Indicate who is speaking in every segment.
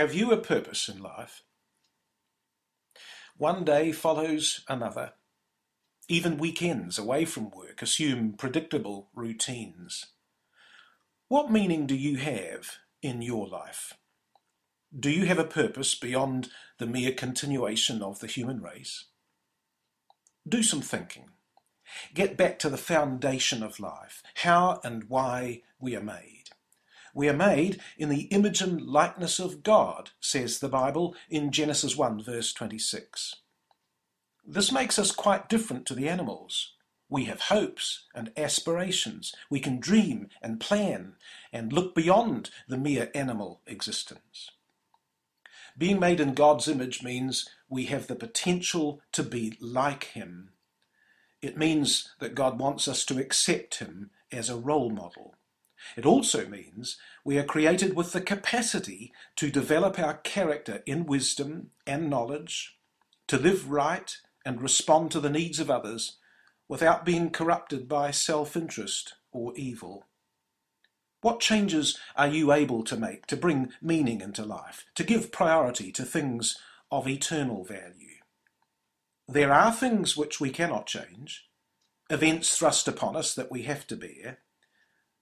Speaker 1: Have you a purpose in life? One day follows another. Even weekends away from work assume predictable routines. What meaning do you have in your life? Do you have a purpose beyond the mere continuation of the human race? Do some thinking. Get back to the foundation of life, how and why we are made. We are made in the image and likeness of God, says the Bible in Genesis 1 verse 26. This makes us quite different to the animals. We have hopes and aspirations. We can dream and plan and look beyond the mere animal existence. Being made in God's image means we have the potential to be like Him. It means that God wants us to accept Him as a role model. It also means we are created with the capacity to develop our character in wisdom and knowledge, to live right and respond to the needs of others without being corrupted by self-interest or evil. What changes are you able to make to bring meaning into life, to give priority to things of eternal value? There are things which we cannot change, events thrust upon us that we have to bear,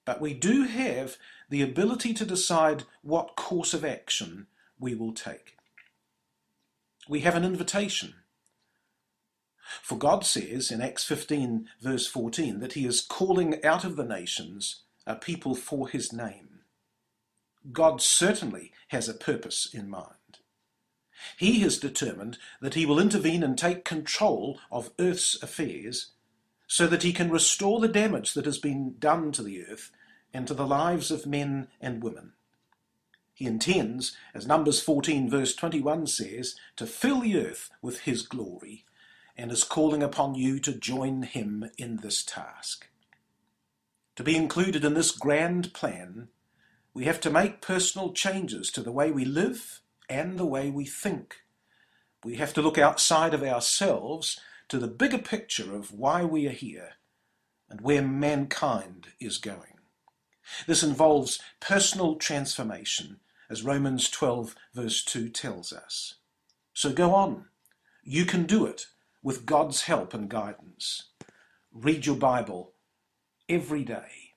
Speaker 1: but we do have the ability to decide what course of action we will take. We have an invitation for God says in Acts 15, verse 14, that he is calling out of the nations a people for his name. God certainly has a purpose in mind. He has determined that he will intervene and take control of earth's affairs so that he can restore the damage that has been done to the earth and to the lives of men and women. He intends, as Numbers 14 verse 21 says, to fill the earth with his glory and is calling upon you to join him in this task. To be included in this grand plan, we have to make personal changes to the way we live and the way we think. We have to look outside of ourselves to the bigger picture of why we are here and where mankind is going. This involves personal transformation, as Romans 12 verse 2 tells us. So go on. You can do it with God's help and guidance. Read your Bible every day.